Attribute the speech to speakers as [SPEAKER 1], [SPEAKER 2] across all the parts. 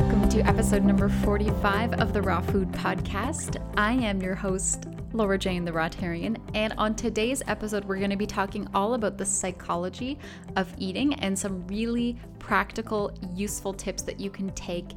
[SPEAKER 1] welcome to episode number 45 of the Raw Food Podcast. I am your host, Laura Jane the Rawtarian, and on today's episode, we're going to be talking all about the psychology of eating and some really practical, useful tips that you can take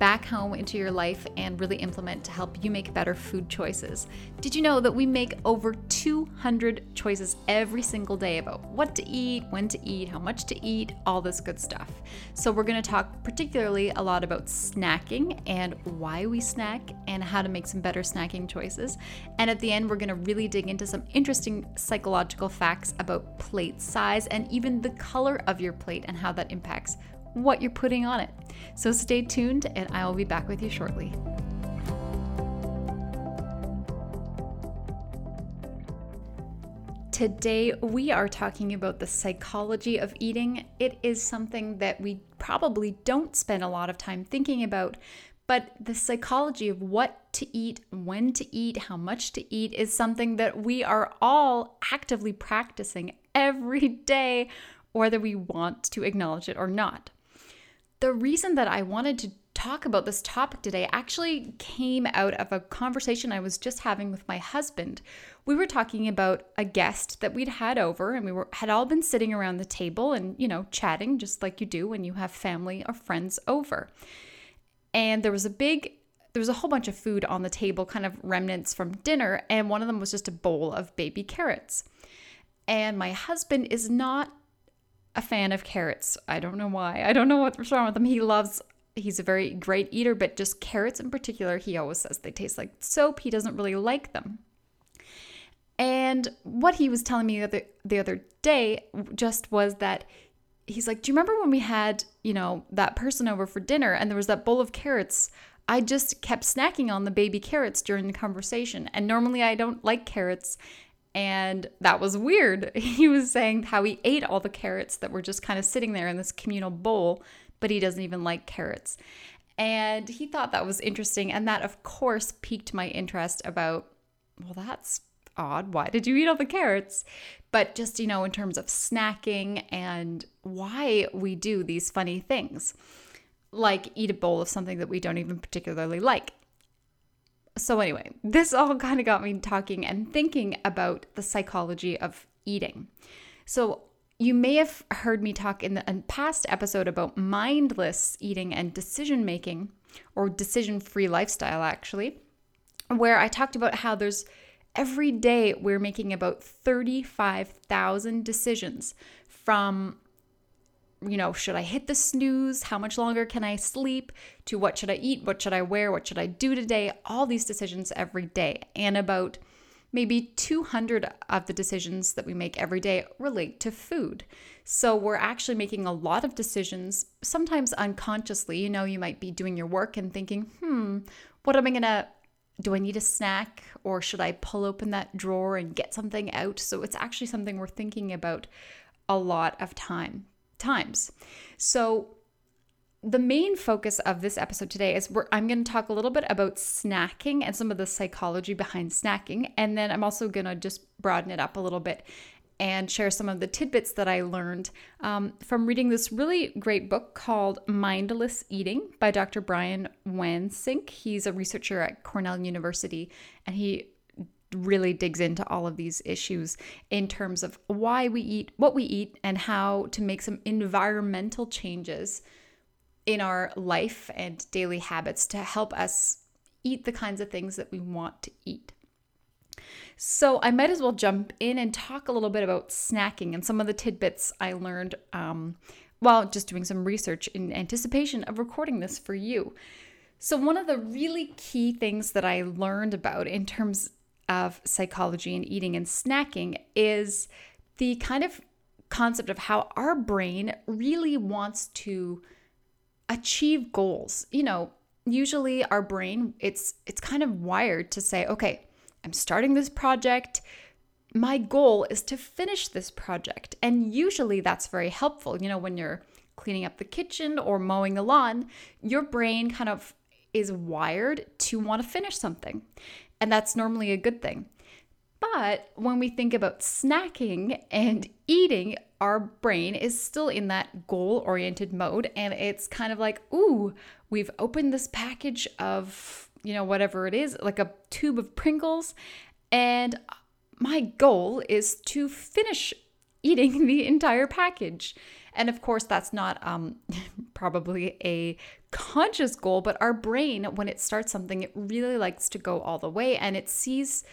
[SPEAKER 1] back home into your life and really implement to help you make better food choices. Did you know that we make over 200 choices every single day about what to eat, when to eat, how much to eat, all this good stuff? So, we're going to talk particularly a lot about snacking and why we snack and how to make some better snacking choices. And at the end, we're going to really dig into some interesting psychological facts about plate size and even the color of your plate and how that impacts what you're putting on it. So stay tuned, and I will be back with you shortly. Today, we are talking about the psychology of eating. It is something that we probably don't spend a lot of time thinking about, but the psychology of what to eat, when to eat, how much to eat is something that we are all actively practicing every day, whether we want to acknowledge it or not. The reason that I wanted to talk about this topic today actually came out of a conversation I was just having with my husband. We were talking about a guest that we'd had over and we were had all been sitting around the table and, you know, chatting just like you do when you have family or friends over. And there was a big there was a whole bunch of food on the table, kind of remnants from dinner, and one of them was just a bowl of baby carrots. And my husband is not a fan of carrots. I don't know why. I don't know what's wrong with him. He loves he's a very great eater, but just carrots in particular, he always says they taste like soap. He doesn't really like them. And what he was telling me the other, the other day just was that he's like, Do you remember when we had, you know, that person over for dinner and there was that bowl of carrots? I just kept snacking on the baby carrots during the conversation. And normally I don't like carrots. And that was weird. He was saying how he ate all the carrots that were just kind of sitting there in this communal bowl, but he doesn't even like carrots. And he thought that was interesting. And that, of course, piqued my interest about, well, that's odd. Why did you eat all the carrots? But just, you know, in terms of snacking and why we do these funny things, like eat a bowl of something that we don't even particularly like. So, anyway, this all kind of got me talking and thinking about the psychology of eating. So, you may have heard me talk in the past episode about mindless eating and decision making, or decision free lifestyle, actually, where I talked about how there's every day we're making about 35,000 decisions from you know, should I hit the snooze? How much longer can I sleep? To what should I eat? What should I wear? What should I do today? All these decisions every day. And about maybe 200 of the decisions that we make every day relate to food. So we're actually making a lot of decisions, sometimes unconsciously. You know, you might be doing your work and thinking, hmm, what am I going to do I need a snack or should I pull open that drawer and get something out? So it's actually something we're thinking about a lot of time times. So, the main focus of this episode today is I'm going to talk a little bit about snacking and some of the psychology behind snacking. And then I'm also going to just broaden it up a little bit and share some of the tidbits that I learned um, from reading this really great book called Mindless Eating by Dr. Brian Wansink. He's a researcher at Cornell University and he really digs into all of these issues in terms of why we eat, what we eat, and how to make some environmental changes in our life and daily habits to help us eat the kinds of things that we want to eat. So, I might as well jump in and talk a little bit about snacking and some of the tidbits I learned um, while just doing some research in anticipation of recording this for you. So, one of the really key things that I learned about in terms of psychology and eating and snacking is the kind of concept of how our brain really wants to achieve goals. You know, usually our brain it's it's kind of wired to say, "Okay, I'm starting this project. My goal is to finish this project." And usually that's very helpful. You know, when you're cleaning up the kitchen or mowing the lawn, your brain kind of is wired to want to finish something. And that's normally a good thing. But when we think about snacking and eating, our brain is still in that goal oriented mode. And it's kind of like, ooh, we've opened this package of, you know, whatever it is, like a tube of Pringles. And my goal is to finish eating the entire package. And of course, that's not um, probably a conscious goal, but our brain, when it starts something, it really likes to go all the way and it sees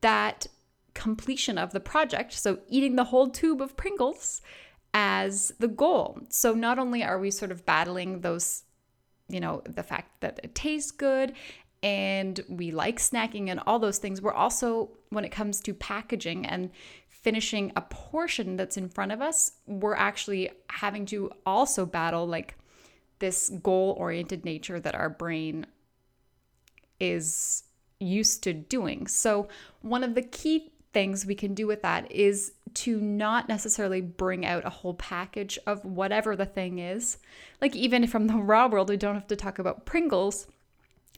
[SPEAKER 1] that completion of the project, so eating the whole tube of Pringles, as the goal. So not only are we sort of battling those, you know, the fact that it tastes good and we like snacking and all those things, we're also, when it comes to packaging and finishing a portion that's in front of us, we're actually having to also battle like this goal oriented nature that our brain is used to doing. So, one of the key things we can do with that is to not necessarily bring out a whole package of whatever the thing is. Like, even from the raw world, we don't have to talk about Pringles.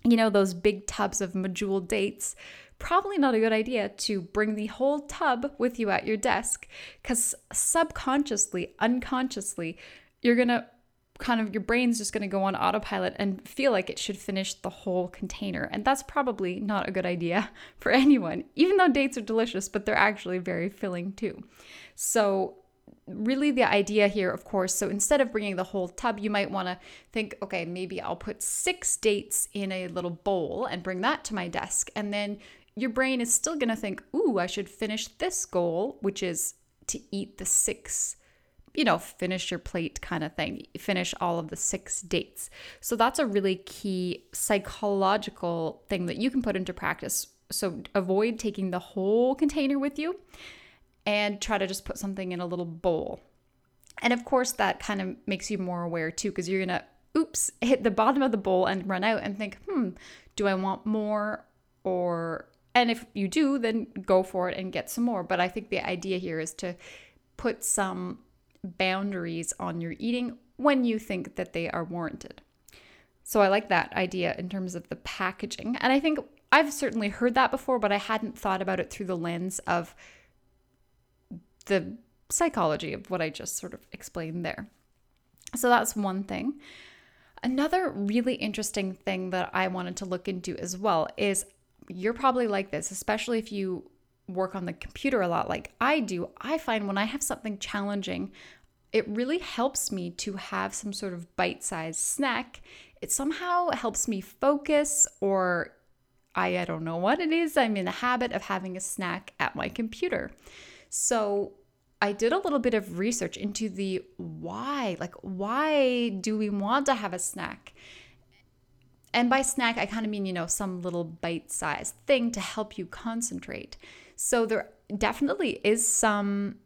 [SPEAKER 1] You know, those big tubs of medjool dates. Probably not a good idea to bring the whole tub with you at your desk because subconsciously, unconsciously, you're gonna kind of your brain's just to go on autopilot and feel like it should finish the whole container. And that's probably not a good idea for anyone, even though dates are delicious, but they're actually very filling too. So, really, the idea here, of course, so instead of bringing the whole tub, you might want to think, okay, maybe I'll put six dates in a little bowl and bring that to my desk. And then your brain is still going to think, ooh, I should finish this goal, which is to eat the six you know, finish your plate kind of thing, finish all of the six dates. So that's a really key psychological thing that you can put into practice. So avoid taking the whole container with you and try to just put something in a little bowl. And of course, that kind of makes you more aware too, because you're gonna, oops, hit the bottom of the bowl and run out and think, hmm, do I want more? Or, and if you do, then go for it and get some more. But I think the idea here is to put some boundaries on your eating when you think that they are warranted. So I like that idea in terms of the packaging. And I think I've certainly heard that before, but I hadn't thought about it through the lens of the psychology of what I just sort of explained there. So that's one thing. Another really interesting thing that I wanted to look into as well is you're probably like this, especially if you work on the computer a lot like I do, I find when I have something challenging, it really helps me to have some sort of bite sized snack. It somehow helps me focus, or I, I don't know what it is. I'm in the habit of having a snack at my computer. So I did a little bit of research into the why. Like, why do we want to have a snack? And by snack, I kind of mean, you know, some little bite sized thing to help you concentrate. So there definitely is some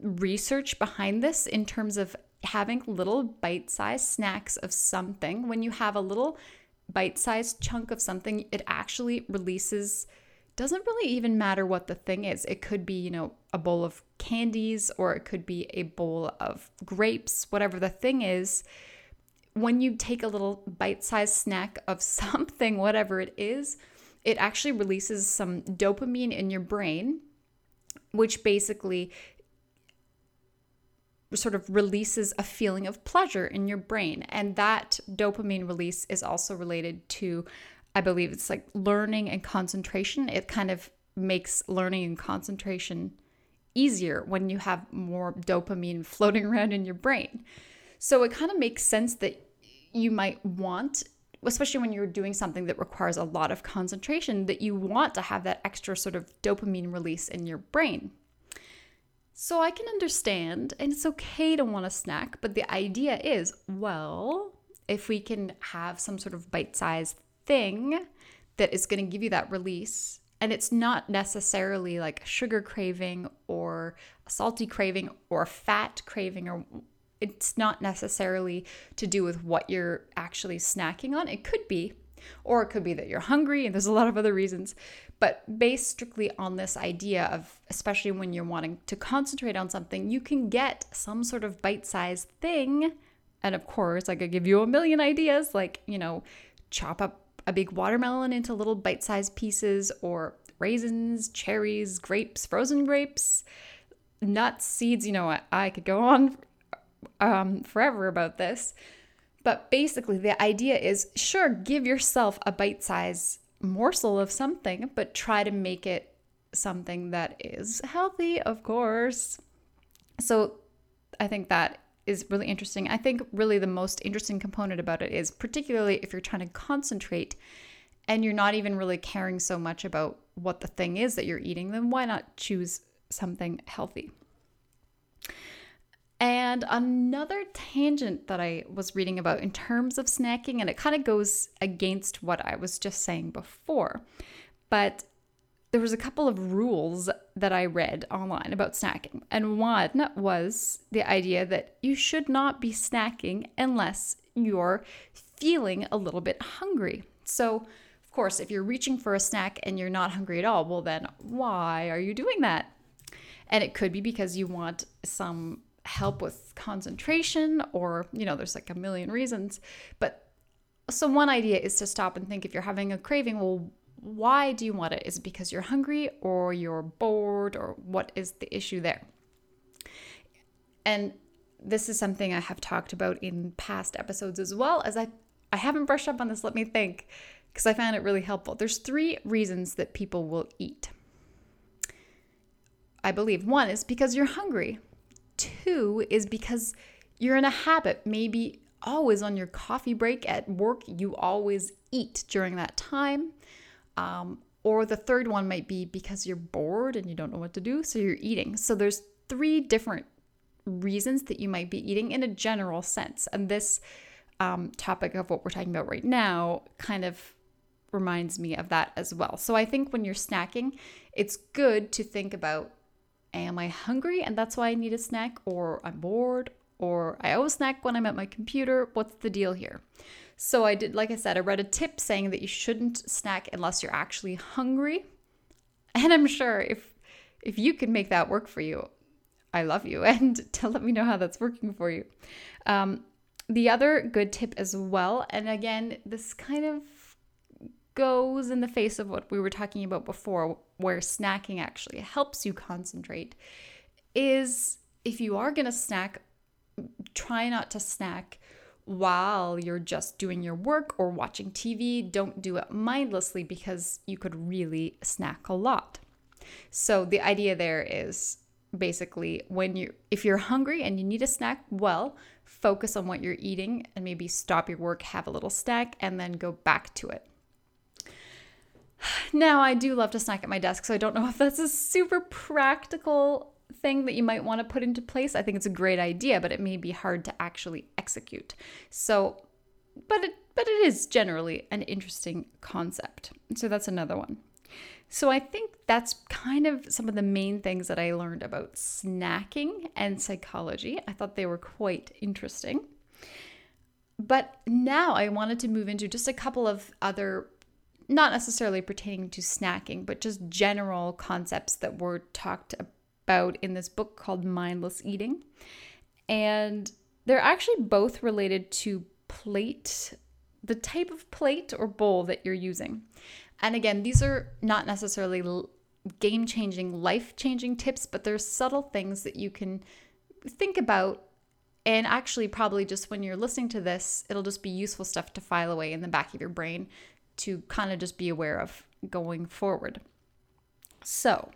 [SPEAKER 1] research behind this in terms of having little bite sized snacks of something. When you have a little bite sized chunk of something, it actually releases. Doesn't really even matter what the thing is. It could be, you know, a bowl of candies or it could be a bowl of grapes, whatever the thing is when you take a little bite sized snack of something, whatever it is, it actually releases some dopamine in your brain, which basically sort of releases a feeling of pleasure in your brain. And that dopamine release is also related to, I believe it's like learning and concentration. It kind of makes learning and concentration easier when you have more dopamine floating around in your brain. So it kind of makes sense that you might want especially when you're doing something that requires a lot of concentration, that you want to have that extra sort of dopamine release in your brain. So I can understand, and it's okay to want a snack, but the idea is well, if we can have some sort of bite sized thing that is going to give you that release, and it's not necessarily like sugar craving or a salty craving or fat craving or it's not necessarily to do with what you're actually snacking on. It could be, or it could be that you're hungry, and there's a lot of other reasons. But based strictly on this idea of, especially when you're wanting to concentrate on something, you can get some sort of bite sized thing. And of course, I could give you a million ideas like, you know, chop up a big watermelon into little bite sized pieces or raisins, cherries, grapes, frozen grapes, nuts, seeds. You know what? I could go on um, forever about this. But basically, the idea is sure, give yourself a bite size morsel of something, but try to make it something that is healthy, of course. So I think that is really interesting. I think really the most interesting component about it is particularly if you're trying to concentrate and you're not even really caring so much about what the thing is that you're eating, then why not choose something healthy? And another tangent that I was reading about in terms of snacking, and it kind of goes against what I was just saying before, but there was a couple of rules that I read online about snacking. And one was the idea that you should not be snacking unless you're feeling a little bit hungry. So, of course, if you're reaching for a snack and you're not hungry at all, well, then why are you doing that? And it could be because you want some help with concentration, or, you know, there's like a million reasons. But so, one idea is to stop and think if you're having a craving, well, why do you want it? Is it because you're hungry or you're bored, or what is the issue there? And this is something I have talked about in past episodes as well as I I haven't brushed up on this, let me think, because I found it really helpful. There's three reasons that people will eat. I believe one is because you're hungry. Is because you're in a habit, maybe always on your coffee break at work, you always eat during that time. Um, or the third one might be because you're bored and you don't know what to do, so you're eating. So there's three different reasons that you might be eating in a general sense. And this um, topic of what we're talking about right now kind of reminds me of that as well. So I think when you're snacking, it's good to think about am I hungry and that's why I need a snack, or I'm bored, or I always snack when I'm at my computer. What's the deal here? So I did, like I said, I read a tip saying that you shouldn't snack unless you're actually hungry. And I'm sure if if you can make that work for you, I love you, and to let me know how that's working for you. Um, the other good tip as well, and again, this kind of goes in the face of what we were talking about before, where snacking actually helps you concentrate, is if you are going to snack, try not to snack while you're just doing your work or watching TV. Don't do it mindlessly because you could really snack a lot. So the idea there is basically when you if you're hungry and you need a snack, well, focus on what you're eating and maybe stop your work, have a little snack and then go back to it. Now, I do love to snack at my desk, so I don't know if that's a super practical thing that you might want to put into place. I think it's a great idea, but it may be hard to actually execute. So, but it but it is generally an interesting concept. So that's another one. So I think that's kind of some of the main things that I learned about snacking and psychology. I thought they were quite interesting. But now I wanted to move into just a couple of other not necessarily pertaining to snacking, but just general concepts that were talked about in this book called Mindless Eating. And they're actually both related to plate, the type of plate or bowl that you're using. And again, these are not necessarily game changing, life changing tips, but there's subtle things that you can think about. And actually, probably just when you're listening to this, it'll just be useful stuff to file away in the back of your brain to kind of just be aware of going forward. So,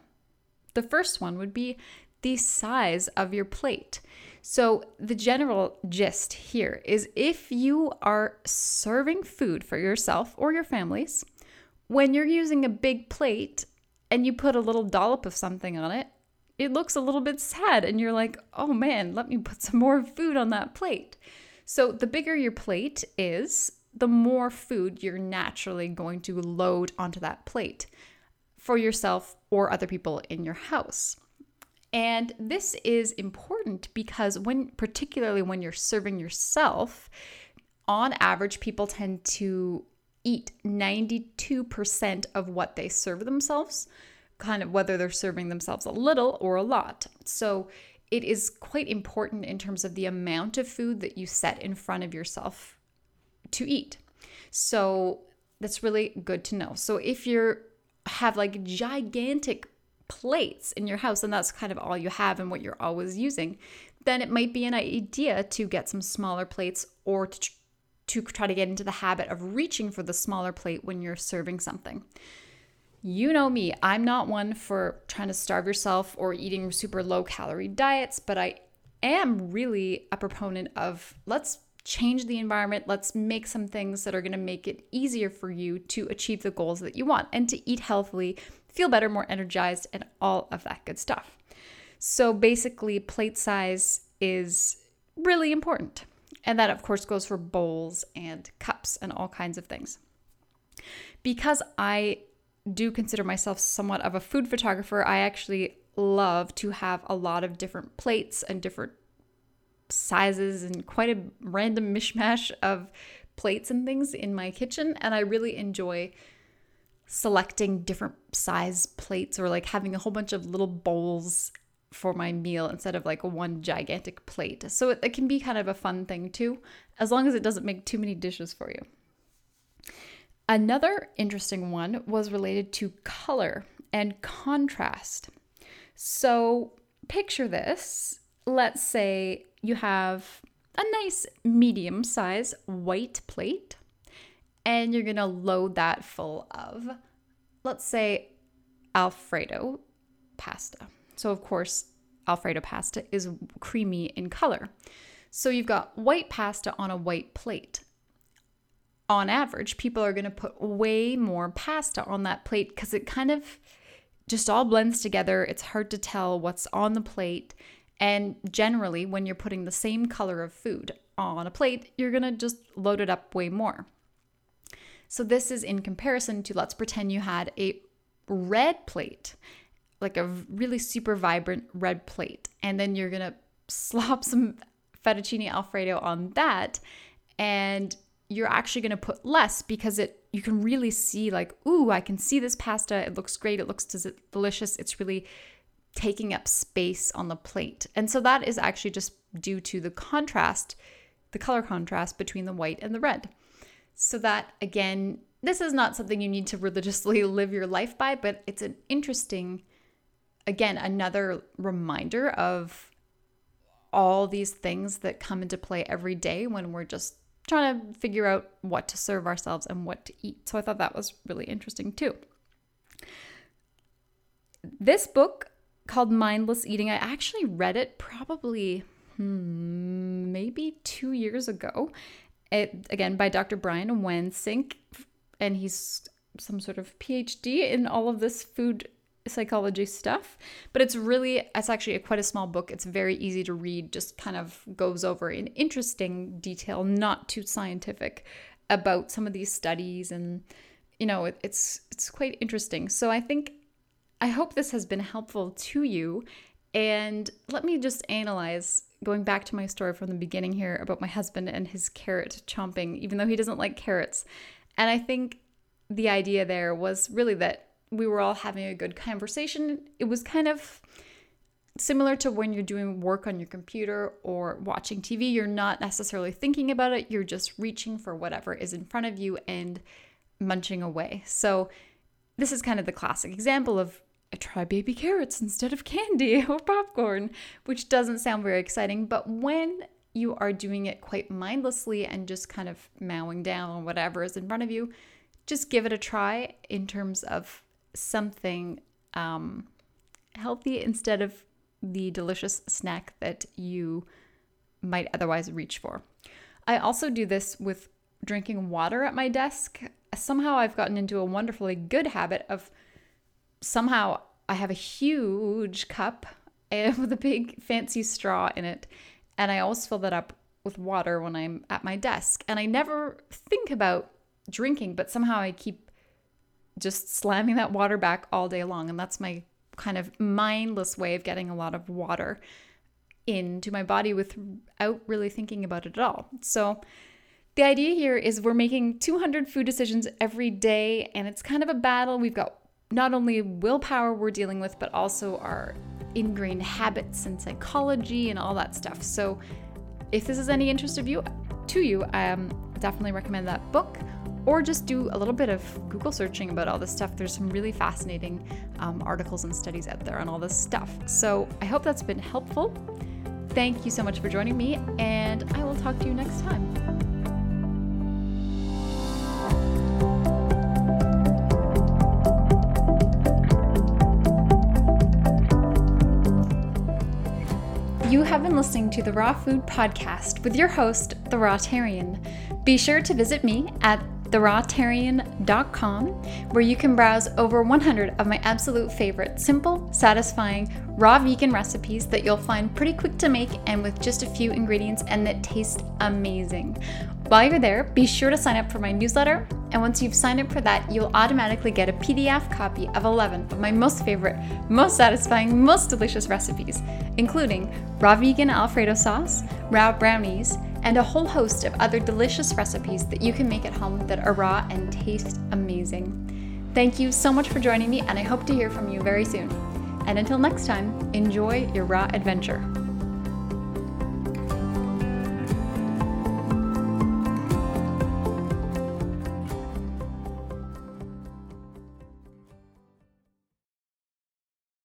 [SPEAKER 1] the first one would be the size of your plate. So, the general gist here is if you are serving food for yourself or your families, when you're using a big plate and you put a little dollop of something on it, it looks a little bit sad and you're like, oh man, let me put some more food on that plate. So, the bigger your plate is, the more food you're naturally going to load onto that plate for yourself or other people in your house. And this is important because when particularly when you're serving yourself, on average people tend to eat 92% of what they serve themselves, kind of whether they're serving themselves a little or a lot. So it is quite important in terms of the amount of food that you set in front of yourself to eat. So that's really good to know. So if you're have like gigantic plates in your house and that's kind of all you have and what you're always using, then it might be an idea to get some smaller plates or to, to try to get into the habit of reaching for the smaller plate when you're serving something. You know me, I'm not one for trying to starve yourself or eating super low calorie diets, but I am really a proponent of let's change the environment, let's make some things that are going to make it easier for you to achieve the goals that you want and to eat healthily, feel better, more energized, and all of that good stuff. So basically, plate size is really important. And that, of course, goes for bowls and cups and all kinds of things. Because I do consider myself somewhat of a food photographer, I actually love to have a lot of different plates and different sizes and quite a random mishmash of plates and things in my kitchen. And I really enjoy selecting different size plates or like having a whole bunch of little bowls for my meal instead of like one gigantic plate. So it, it, can be kind of a fun thing too, as long as it doesn't make too many dishes for you. Another interesting one was related to color and contrast. So picture this. Let's say you have a nice medium size white plate and you're to load that full of, let's say, Alfredo pasta. So, of course, Alfredo pasta is creamy in color. So, you've got white pasta on a white plate. On average, people are going to put way more pasta on that plate because it kind of just all blends together. It's hard to tell what's on the plate. And generally, when you're putting the same color of food on a plate, you're to just load it up way more. So, this is in comparison to let's pretend you had a red plate like a really super vibrant red plate. And then you're to slop some fettuccine alfredo on that and you're actually to put less because it you can really see like ooh I can see this pasta it looks great it looks delicious it's really taking up space on the plate. And so that is actually just due to the contrast the color contrast between the white and the red. So that again this is not something you need to religiously live your life by but it's an interesting again, another reminder of all these things that come into play every day when we're just trying to figure out what to serve ourselves and what to eat. So I thought that was really interesting too. This book called Mindless Eating, I actually read it probably hmm, maybe two years ago. It, again, by Dr. Brian Wansink, and he's some sort of PhD in all of this food psychology stuff but it's really it's actually a, quite a small book it's very easy to read just kind of goes over in interesting detail not too scientific about some of these studies and you know it, it's it's quite interesting so i think i hope this has been helpful to you and let me just analyze going back to my story from the beginning here about my husband and his carrot chomping even though he doesn't like carrots and i think the idea there was really that we were all having a good conversation. It was kind of similar to when you're doing work on your computer or watching TV. You're not necessarily thinking about it, you're just reaching for whatever is in front of you and munching away. So, this is kind of the classic example of I try baby carrots instead of candy or popcorn, which doesn't sound very exciting, but when you are doing it quite mindlessly and just kind of mowing down on whatever is in front of you, just give it a try in terms of something um, healthy instead of the delicious snack that you might otherwise reach for. I also do this with drinking water at my desk. Somehow I've gotten into a wonderfully good habit of somehow I have a huge cup with a big fancy straw in it, and I always fill that up with water when I'm at my desk. And I never think about drinking, but somehow I keep just slamming that water back all day long. And that's my kind of mindless way of getting a lot of water into my body without really thinking about it at all. So, the idea here is we're making 200 food decisions every day, and it's kind of a battle. We've got not only willpower we're dealing with, but also our ingrained habits and psychology and all that stuff. So, if this is any interest of you to you, I um, definitely recommend that book or just do a little bit of Google searching about all this stuff. There's some really fascinating um, articles and studies out there on all this stuff. So I hope that's been helpful. Thank you so much for joining me, and I will talk to you next time. You have been listening to the Raw Food Podcast with your host, The Rawtarian. Be sure to visit me at therawtarian.com, where you can browse over 100 of my absolute favorite simple, satisfying, raw vegan recipes that you'll find pretty quick to make and with just a few ingredients and that taste amazing. While you're there, be sure to sign up for my newsletter. And once you've signed up for that, you'll automatically get a PDF copy of 11 of my most favorite, most satisfying, most delicious recipes, including raw vegan Alfredo sauce, raw brownies, and a whole host of other delicious recipes that you can make at home that are raw and taste amazing. Thank you so much for joining me, and I hope to hear from you very soon. And until next time, enjoy your raw adventure.